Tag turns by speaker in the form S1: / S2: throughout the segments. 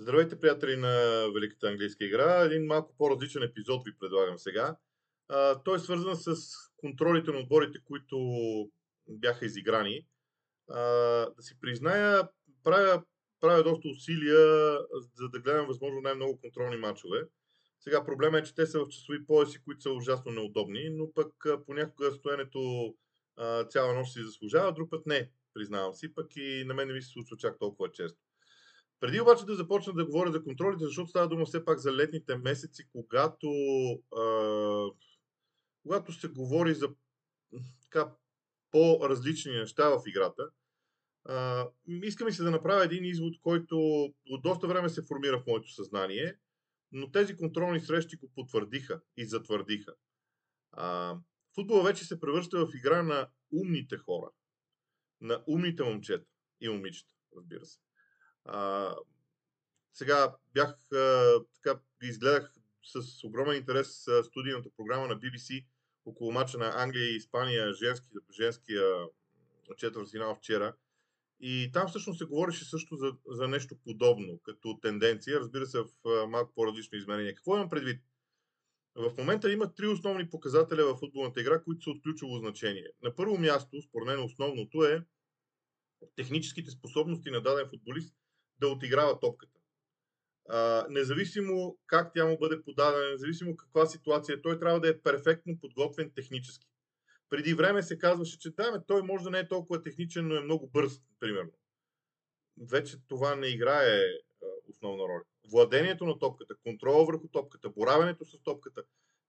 S1: Здравейте, приятели на Великата английска игра. Един малко по-различен епизод ви предлагам сега. А, той е свързан с контролите на отборите, които бяха изиграни. А, да си призная, правя, правя доста усилия, за да гледам възможно най-много контролни матчове. Сега проблема е, че те са в часови пояси, които са ужасно неудобни, но пък понякога стоенето цяла нощ си заслужава, друг път не, признавам си, пък и на мен не ми се случва чак толкова често. Преди обаче да започна да говоря за контролите, защото става дума все пак за летните месеци, когато, а, когато се говори за така, по-различни неща в играта, а, искам и се да направя един извод, който от доста време се формира в моето съзнание, но тези контролни срещи го потвърдиха и затвърдиха. А, футбола вече се превръща в игра на умните хора, на умните момчета и момичета, разбира се. А, сега бях, а, така, изгледах с огромен интерес студийната програма на BBC около мача на Англия и Испания, женски, женския четвърт финал вчера. И там всъщност се говореше също за, за нещо подобно, като тенденция, разбира се, в малко по-различно измерение. Какво имам предвид? В момента има три основни показателя в футболната игра, които са от ключово значение. На първо място, според мен основното е техническите способности на даден футболист да отиграва топката. А, независимо как тя му бъде подадена, независимо каква ситуация, той трябва да е перфектно подготвен технически. Преди време се казваше, че да, той може да не е толкова техничен, но е много бърз, примерно. Вече това не играе основна роля. Владението на топката, контрола върху топката, боравенето с топката,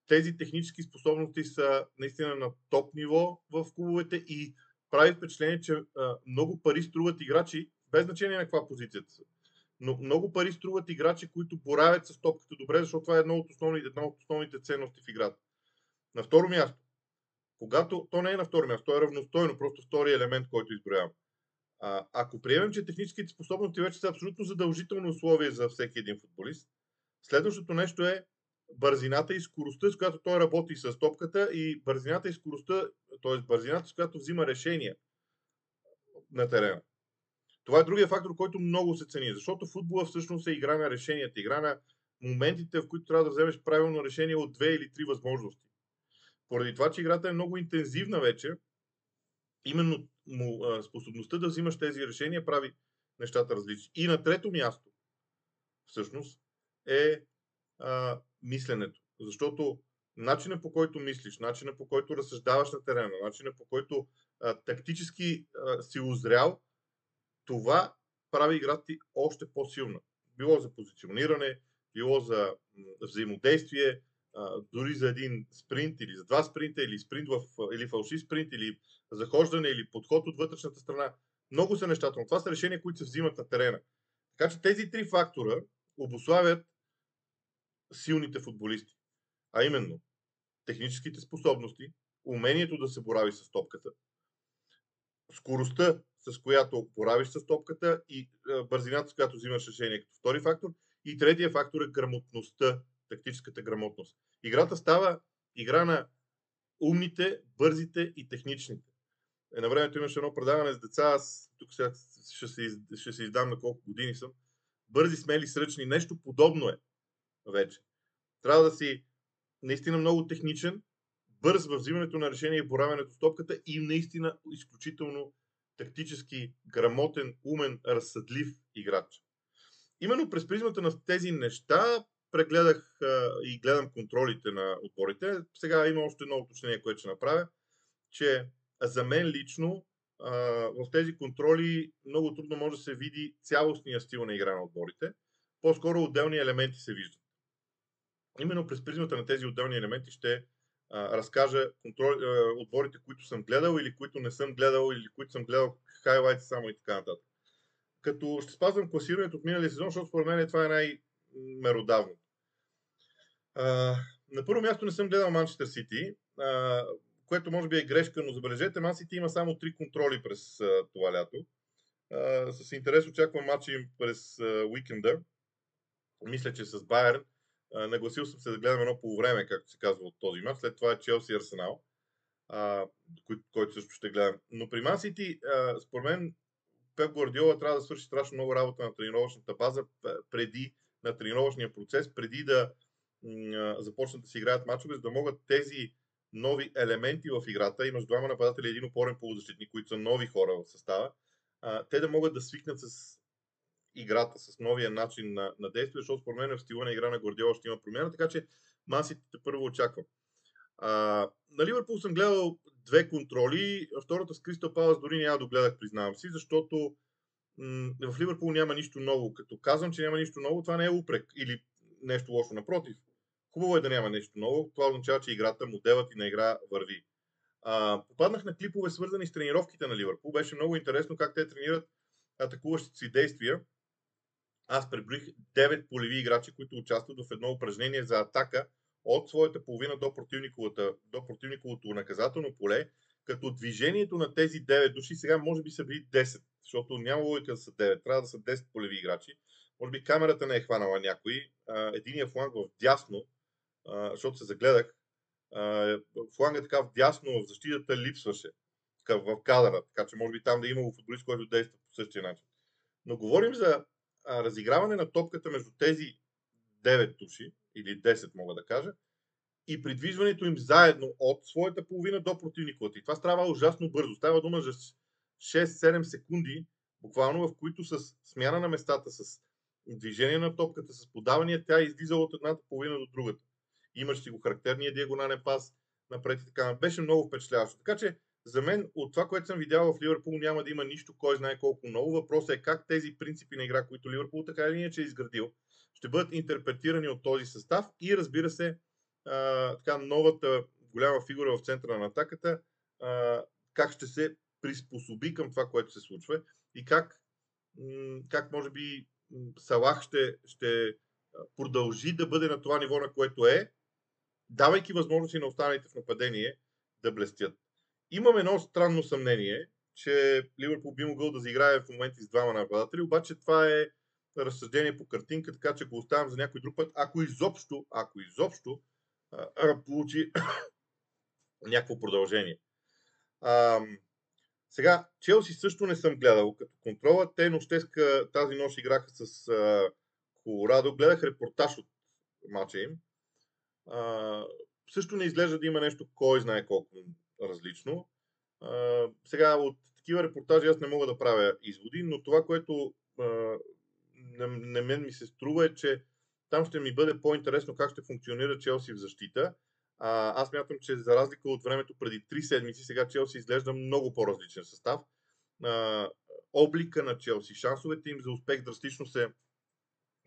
S1: тези технически способности са наистина на топ ниво в клубовете и прави впечатление, че а, много пари струват играчи, без значение на каква позицията са. Но много пари струват играчи, които боравят с топката добре, защото това е едно от основните, една от основните ценности в играта. На второ място, когато то не е на второ място, то е равностойно, просто втори елемент, който изброявам. А, ако приемем, че техническите способности вече са абсолютно задължително условие за всеки един футболист, следващото нещо е бързината и скоростта, с която той работи с топката и бързината и скоростта, т.е. бързината, с която взима решения на терена. Това е другия фактор, който много се цени, защото футбола всъщност е игра на решенията, игра на моментите, в които трябва да вземеш правилно решение от две или три възможности. Поради това, че играта е много интензивна вече, именно способността да взимаш тези решения прави нещата различни. И на трето място, всъщност, е а, мисленето. Защото начина по който мислиш, начина по който разсъждаваш на терена, начина по който а, тактически а, си озрял, това прави играта ти още по-силна. Било за позициониране, било за взаимодействие, дори за един спринт или за два спринта, или спринт в, или фалшив спринт, или захождане, или подход от вътрешната страна. Много са нещата, но това са решения, които се взимат на терена. Така че тези три фактора обославят силните футболисти. А именно, техническите способности, умението да се борави с топката, скоростта, с която боравиш с топката и бързината, с която взимаш решение като втори фактор. И третия фактор е грамотността, тактическата грамотност. Играта става игра на умните, бързите и техничните. Е, на времето имаше едно предаване с деца, аз тук сега ще се, ще се издам на колко години съм. Бързи, смели, сръчни. Нещо подобно е вече. Трябва да си наистина много техничен, бърз в взимането на решение и боравенето с топката и наистина изключително тактически грамотен, умен, разсъдлив играч. Именно през призмата на тези неща прегледах а, и гледам контролите на отборите. Сега има още едно уточнение, което ще направя, че за мен лично а, в тези контроли много трудно може да се види цялостния стил на игра на отборите. По-скоро отделни елементи се виждат. Именно през призмата на тези отделни елементи ще разкажа контрол, а, отборите, които съм гледал или които не съм гледал или които съм гледал хайлайти само и така нататък. Като ще спазвам класирането от миналия сезон, защото според мен това е най-меродавно. на първо място не съм гледал Манчестър Сити, което може би е грешка, но забележете, Ман Сити има само три контроли през а, това лято. А, с интерес очаквам матча им през а, уикенда. Мисля, че с Байерн нагласил съм се да гледам едно по време, както се казва от този матч. След това е Челси Арсенал, който също ще гледам. Но при Ман Сити, според мен, Пеп Гвардиола трябва да свърши страшно много работа на тренировъчната база преди на тренировъчния процес, преди да започнат да си играят мачове, за да могат тези нови елементи в играта, имаш двама нападатели и един опорен полузащитник, които са нови хора в състава, те да могат да свикнат с играта, с новия начин на, на действие, защото според мен в стила на игра на Гордиола ще има промяна, така че масите първо очаквам. А, на Ливърпул съм гледал две контроли, втората с Кристал Палас дори няма да гледах, признавам си, защото м- в Ливърпул няма нищо ново. Като казвам, че няма нищо ново, това не е упрек или нещо лошо. Напротив, хубаво е да няма нещо ново. Това означава, че играта, моделът и на игра върви. А, попаднах на клипове, свързани с тренировките на Ливърпул. Беше много интересно как те тренират атакуващите си действия. Аз преброих 9 полеви играчи, които участват в едно упражнение за атака от своята половина до, до противниковото наказателно поле, като движението на тези 9 души сега може би са били 10, защото няма логика да са 9, трябва да са 10 полеви играчи. Може би камерата не е хванала някой. Единия фланг в дясно, защото се загледах, фланга така в дясно в защитата липсваше в кадъра, така че може би там да е имало футболист, който действа по същия начин. Но говорим за разиграване на топката между тези 9 души, или 10 мога да кажа, и придвижването им заедно от своята половина до противниковата. И това става ужасно бързо. Става дума за 6-7 секунди, буквално в които с смяна на местата, с движение на топката, с подавания, тя излизала от едната половина до другата. Имаш си го характерния диагонален пас напред и така. Беше много впечатляващо. Така че за мен от това, което съм видял в Ливърпул, няма да има нищо, кой знае колко много. Въпросът е как тези принципи на игра, които Ливърпул така или иначе е изградил, ще бъдат интерпретирани от този състав и разбира се, а, така новата голяма фигура в центъра на атаката, а, как ще се приспособи към това, което се случва и как, как може би Салах ще, ще продължи да бъде на това ниво, на което е, давайки възможности на останалите в нападение да блестят. Имам едно странно съмнение, че Ливърпул би могъл да заиграе в моменти с двама нападатели, обаче това е разсъждение по картинка, така че го оставям за някой друг път, ако изобщо, ако изобщо а, получи някакво продължение. А, сега, Челси също не съм гледал като контрола. Те нощеска тази нощ играха с а, Колорадо. Гледах репортаж от мача им. А, също не изглежда да има нещо, кой знае колко различно. А, сега, от такива репортажи аз не мога да правя изводи, но това, което а, на, на мен ми се струва е, че там ще ми бъде по-интересно как ще функционира Челси в защита. А, аз мятам, че за разлика от времето преди 3 седмици, сега Челси изглежда много по-различен състав. А, облика на Челси, шансовете им за успех драстично се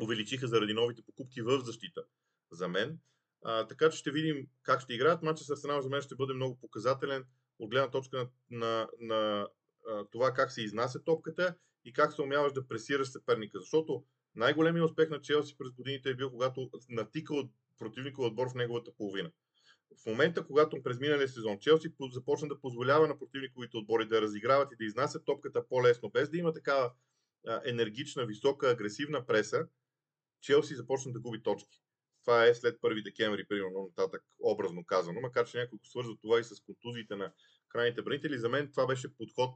S1: увеличиха заради новите покупки в защита. За мен. А, така че ще видим как ще играят. Матчът с Арсенал за мен ще бъде много показателен от гледна точка на, на, на а, това как се изнася топката и как се умяваш да пресираш съперника. Защото най-големият успех на Челси през годините е бил, когато натика от противника отбор в неговата половина. В момента, когато през миналия сезон Челси започна да позволява на противниковите отбори да разиграват и да изнасят топката по-лесно, без да има такава енергична, висока, агресивна преса, Челси започна да губи точки. Това е след 1 декември, примерно, нататък, образно казано, макар че някой свързва това и с контузиите на крайните бранители. За мен това беше подход,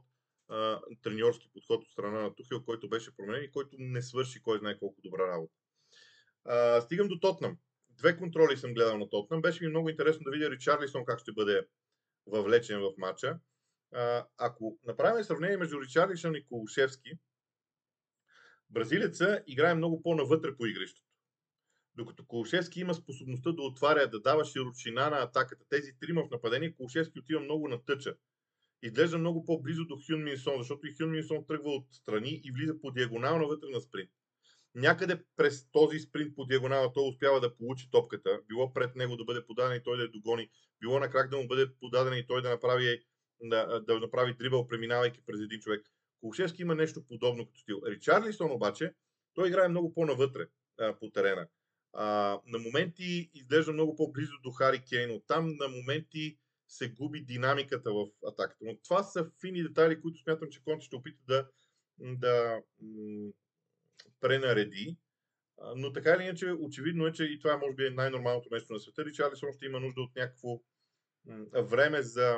S1: треньорски подход от страна на Тухил, който беше променен и който не свърши кой знае колко добра работа. А, стигам до Тотнам. Две контроли съм гледал на Тотнам. Беше ми много интересно да видя Ричарлисон как ще бъде въвлечен в матча. А, ако направим сравнение между Ричарлисон и Колушевски, бразилеца играе много по-навътре по игрището. Докато Колушевски има способността да отваря, да дава широчина на атаката. Тези трима в нападение, Колушевски отива много на тъча. Изглежда много по-близо до Хюн Минсон, защото и Хюн Минсон тръгва от страни и влиза по диагонално вътре на спринт. Някъде през този спринт по диагонала той успява да получи топката, било пред него да бъде подаден и той да я догони, било на крак да му бъде подаден и той да направи, да, да направи дрибъл, преминавайки през един човек. Колушевски има нещо подобно като стил. Ричарлисон обаче, той играе много по-навътре а, по терена. А, на моменти изглежда много по-близо до Хари Кейн. Оттам на моменти се губи динамиката в атаката. Но това са фини детайли, които смятам, че Конте ще опита да, да м- пренареди. Но така или иначе, очевидно е, че и това може би е най-нормалното нещо на света. Ричарлисон ще има нужда от някакво време за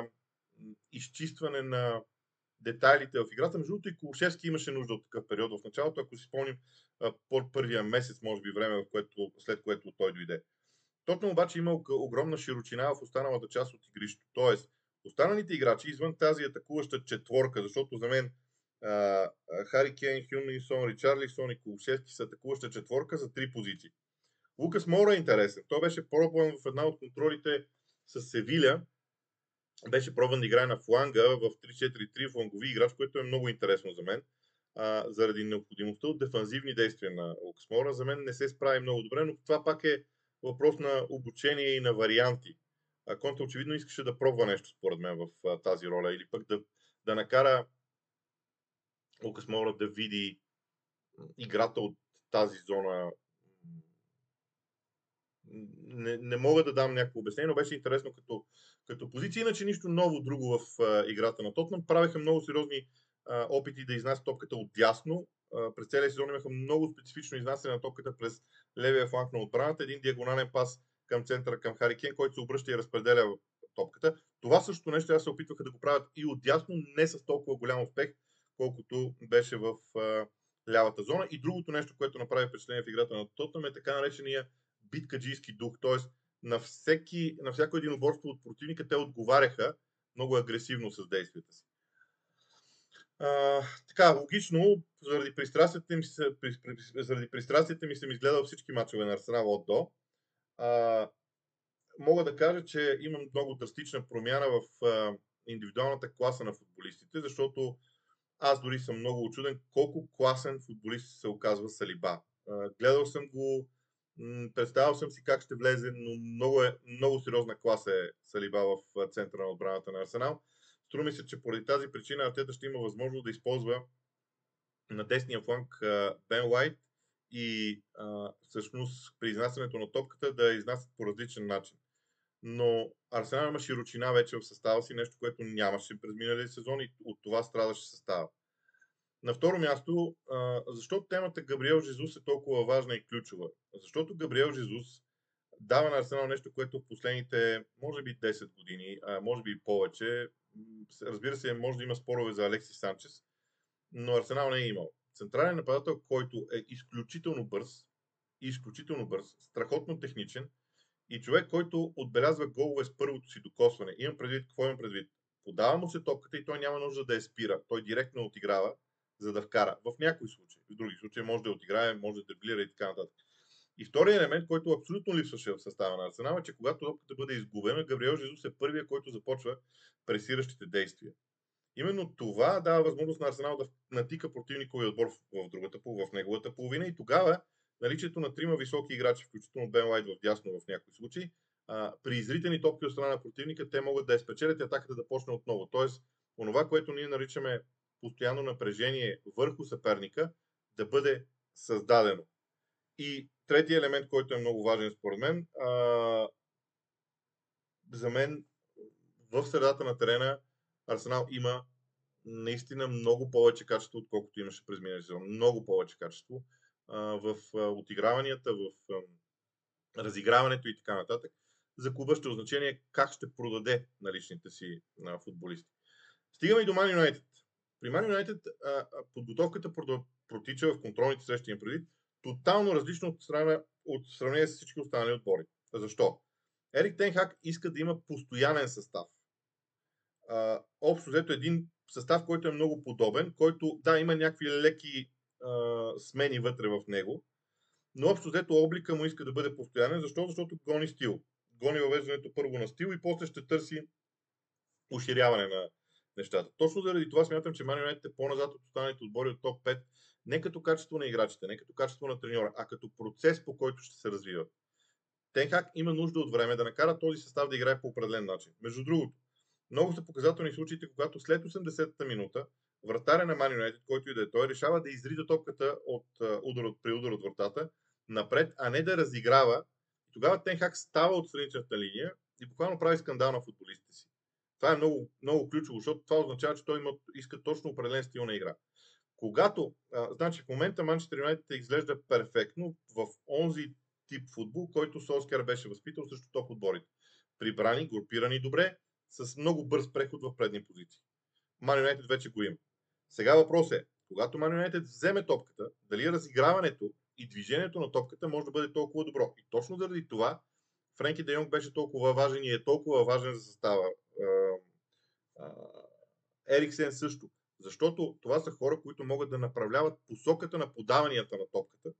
S1: изчистване на детайлите в играта. Между другото и Колушевски имаше нужда от такъв период в началото, ако си спомним по първия месец, може би време, в което, след което той дойде. Тотнам обаче има огромна широчина в останалата част от игрището. Тоест, останалите играчи, извън тази атакуваща четворка, защото за мен а, Хари Кейн, Хюнлинсон, Ричарлисон и Колушевски са атакуваща четворка за три позиции. Лукас Мора е интересен. Той беше пробван в една от контролите с Севиля. Беше пробван да играе на фланга в 3-4-3 флангови играч, което е много интересно за мен. А, заради необходимостта от дефанзивни действия на Лукас Мора. За мен не се справи много добре, но това пак е въпрос на обучение и на варианти. А Конте очевидно искаше да пробва нещо, според мен, в а, тази роля. Или пък да, да накара Лукас Мора да види играта от тази зона не, не мога да дам някакво обяснение, но беше интересно като, като позиция. Иначе нищо ново друго в а, играта на Тотнам. Правиха много сериозни опити да изнасят топката от дясно. През целия сезон имаха много специфично изнасяне на топката през левия фланг на отбраната. Един диагонален пас към центъра, към Харикен, който се обръща и разпределя топката. Това също нещо аз се опитваха да го правят и от дясно, не с толкова голям успех, колкото беше в лявата зона. И другото нещо, което направи впечатление в играта на Тотнам е така наречения биткаджийски дух, т.е. На, всеки, на всяко един оборство от противника те отговаряха много агресивно с действията си. Така, логично, заради пристрастията ми, се, при, при, заради пристрастията ми съм изгледал всички мачове на Арсенал от до. А, мога да кажа, че имам много драстична промяна в а, индивидуалната класа на футболистите, защото аз дори съм много очуден колко класен футболист се оказва Салиба. А, гледал съм го Представял съм си как ще влезе, но много, е, много сериозна класа е Салиба в центъра на отбраната на Арсенал. Струва ми се, че поради тази причина Артета ще има възможност да използва на десния фланг Бен Уайт и а, всъщност при изнасянето на топката да изнасят по различен начин. Но Арсенал има широчина вече в състава си, нещо, което нямаше през миналия сезон и от това страдаше състава. На второ място, защо темата Габриел Жезус е толкова важна и ключова? Защото Габриел Жезус дава на Арсенал нещо, което в последните, може би 10 години, може би повече, разбира се, може да има спорове за Алекси Санчес, но Арсенал не е имал. Централен нападател, който е изключително бърз, изключително бърз, страхотно техничен и човек, който отбелязва голове с първото си докосване. Имам предвид, какво имам предвид? Подава му се топката и той няма нужда да я спира. Той директно отиграва за да вкара. В някои случаи. В други случаи може да отиграе, може да дриблира и така нататък. И втория елемент, който абсолютно липсваше в състава на Арсенал е, че когато топката бъде изгубена, Габриел Жезус е първия, който започва пресиращите действия. Именно това дава възможност на Арсенал да натика противниковия отбор в, другата, в неговата половина и тогава наличието на трима високи играчи, включително Бен Лайт в дясно в някои случаи, при изритени топки от страна на противника, те могат да изпечелят атаката да почне отново. Тоест, онова, което ние наричаме постоянно напрежение върху съперника да бъде създадено. И третия елемент, който е много важен според мен, а, за мен в средата на терена Арсенал има наистина много повече качество, отколкото имаше през миналия сезон. Много повече качество а, в а, отиграванията, в а, разиграването и така нататък. За клуба ще означение как ще продаде наличните си а, футболисти. Стигаме и до Man United. При Man United подготовката протича в контролните срещи им преди тотално различно от, страна, от сравнение с всички останали отбори. Защо? Ерик Тенхак иска да има постоянен състав. А, общо взето един състав, който е много подобен, който, да, има някакви леки а, смени вътре в него, но общо взето облика му иска да бъде постоянен. Защо? Защото гони стил. Гони въвеждането първо на стил и после ще търси уширяване на, нещата. Точно заради това смятам, че Man е по-назад от останалите отбори от топ 5, не като качество на играчите, не като качество на треньора, а като процес, по който ще се развиват. Тенхак има нужда от време да накара този състав да играе по определен начин. Между другото, много са показателни случаите, когато след 80-та минута вратаря на Man United, който и да е той, решава да изрида топката от, удар от, при удар от вратата напред, а не да разиграва. И тогава Тенхак става от страничната линия и буквално прави скандал на футболистите си. Това е много, много ключово, защото това означава, че той има, иска точно определен стил на игра. Когато, а, значи в момента Манчестър Юнайтед изглежда перфектно в онзи тип футбол, който Солскер беше възпитал срещу топ отборите. Прибрани, групирани добре, с много бърз преход в предни позиции. Man United вече го има. Сега въпрос е, когато Man United вземе топката, дали разиграването и движението на топката може да бъде толкова добро. И точно заради това Френки Де Йонг беше толкова важен и е толкова важен за състава. Ериксен също. Защото това са хора, които могат да направляват посоката на подаванията на топката,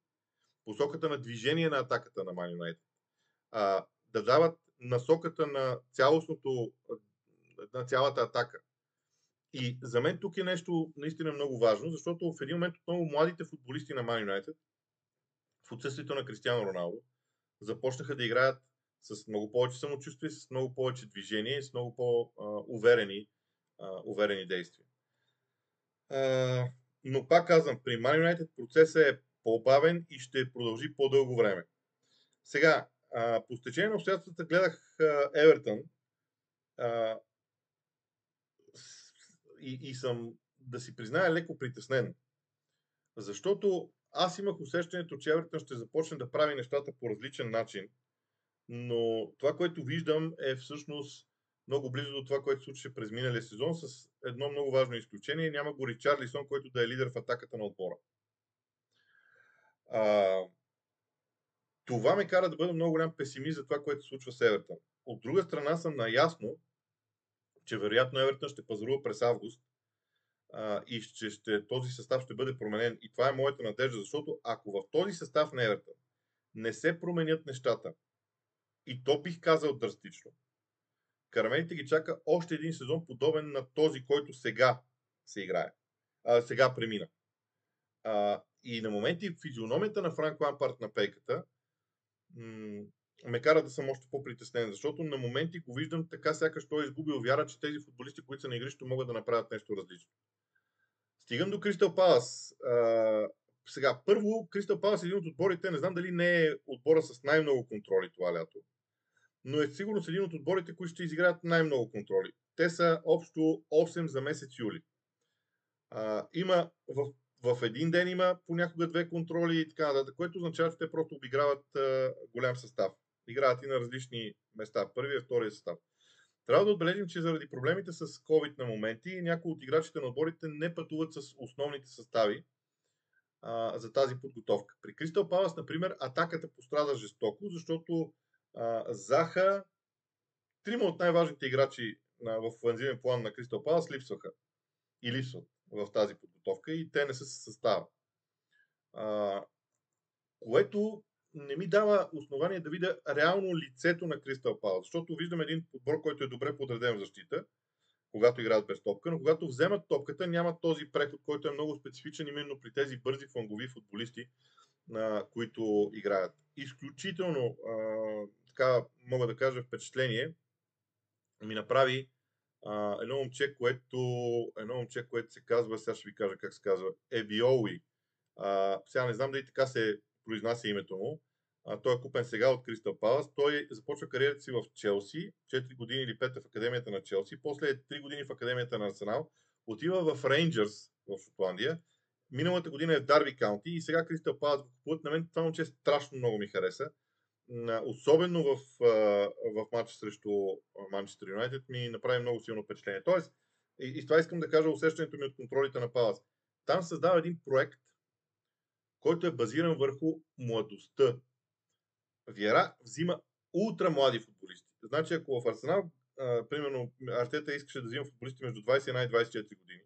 S1: посоката на движение на атаката на Man United. А, да дават насоката на цялостното, на цялата атака. И за мен тук е нещо наистина много важно, защото в един момент отново младите футболисти на Man United, в отсъствието на Кристиано Роналдо, започнаха да играят с много повече самочувствие, с много повече движение с много по-уверени уверени действия. Но пак казвам, при Man United процесът е по-бавен и ще продължи по-дълго време. Сега, по стечение на обстоятелствата гледах Евертън и, и съм, да си призная, леко притеснен. Защото аз имах усещането, че Евертън ще започне да прави нещата по различен начин, но това, което виждам е всъщност много близо до това, което случи през миналия сезон, с едно много важно изключение. Няма го Ричарлисон, който да е лидер в атаката на отбора. А, това ме кара да бъда много голям песимист за това, което случва с Евертън. От друга страна съм наясно, че вероятно Евертън ще пазарува през август а, и че ще, този състав ще бъде променен. И това е моята надежда, защото ако в този състав на Евертън не се променят нещата, и то бих казал драстично, Карамелите ги чака още един сезон, подобен на този, който сега се играе. А, сега премина. А, и на моменти физиономията на Франк Лампарт на пейката м- ме кара да съм още по-притеснен, защото на моменти го виждам така, сякаш той е изгубил вяра, че тези футболисти, които са на игрището, могат да направят нещо различно. Стигам до Кристал Палас. сега, първо, Кристал Палас е един от отборите, не знам дали не е отбора с най-много контроли това лято но е сигурно един от отборите, които ще изиграят най-много контроли. Те са общо 8 за месец юли. А, има в, в един ден има понякога две контроли и така нататък, което означава, че те просто обиграват а, голям състав. Играят и на различни места. Първия втория състав. Трябва да отбележим, че заради проблемите с COVID на моменти, някои от играчите на отборите не пътуват с основните състави а, за тази подготовка. При Кристал Палас, например, атаката пострада жестоко, защото Заха, трима от най-важните играчи в офензивен план на Кристал Палас липсваха и липсват в тази подготовка и те не са се състава. което не ми дава основание да видя реално лицето на Кристал Палас, защото виждам един подбор, който е добре подреден в защита, когато играят без топка, но когато вземат топката, нямат този преход, който е много специфичен именно при тези бързи флангови футболисти, на които играят. Изключително така мога да кажа впечатление, ми направи а, едно момче, което, едно момче, което се казва, сега ще ви кажа как се казва, Ебиоуи. А, сега не знам дали така се произнася името му. А, той е купен сега от Кристал Палас. Той започва кариерата си в Челси, 4 години или 5 в Академията на Челси, после е 3 години в Академията на Арсенал, отива в Рейнджърс в Шотландия, миналата година е в Дарби Каунти и сега Кристал Палас го купуват. На мен това момче страшно много ми хареса особено в, в матча срещу Манчестър Юнайтед, ми направи много силно впечатление. Тоест, и, и с това искам да кажа усещането ми от контролите на Палас. Там създава един проект, който е базиран върху младостта. Вера взима ултра млади футболисти. Значи, ако в Арсенал, а, примерно, Артета искаше да взима футболисти между 21 и 24 години,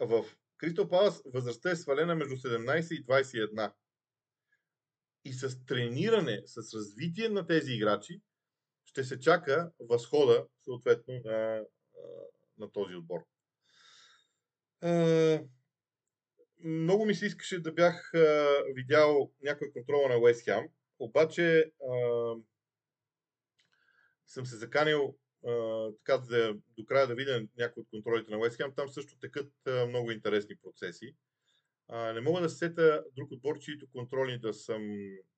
S1: в Кристал Палас възрастта е свалена между 17 и 21 и с трениране, с развитие на тези играчи, ще се чака възхода, съответно, на, на този отбор. Много ми се искаше да бях видял някой контрола на Уест Хем, обаче съм се заканил така да, до края да видя някои от контролите на Уест Хем. Там също текат много интересни процеси. А, не мога да сета друг отбор, чието контроли да съм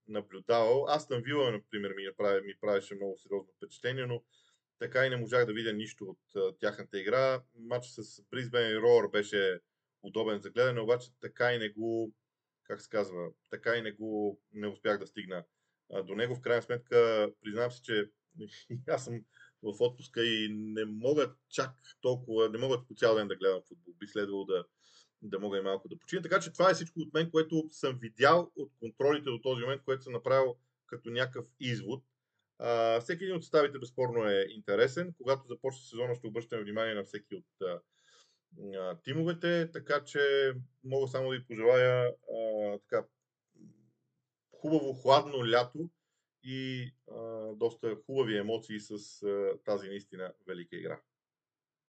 S1: наблюдавал. Аз там Вила, например, ми, прави, ми правеше много сериозно впечатление, но така и не можах да видя нищо от а, тяхната игра. Матч с Бризбен и Роар беше удобен за гледане, обаче така и не го, как се казва, така и не го не успях да стигна а, до него. В крайна сметка, признавам си, че аз съм в отпуска и не мога чак толкова, не мога по цял ден да гледам футбол. Би следвало да, да мога и малко да почина. Така че това е всичко от мен, което съм видял от контролите до този момент, което съм направил като някакъв извод. А, всеки един от съставите безспорно е интересен. Когато започне сезона, ще обръщаме внимание на всеки от а, а, тимовете, така че мога само да ви пожелая а, така, хубаво, хладно лято и а, доста хубави емоции с а, тази наистина велика игра.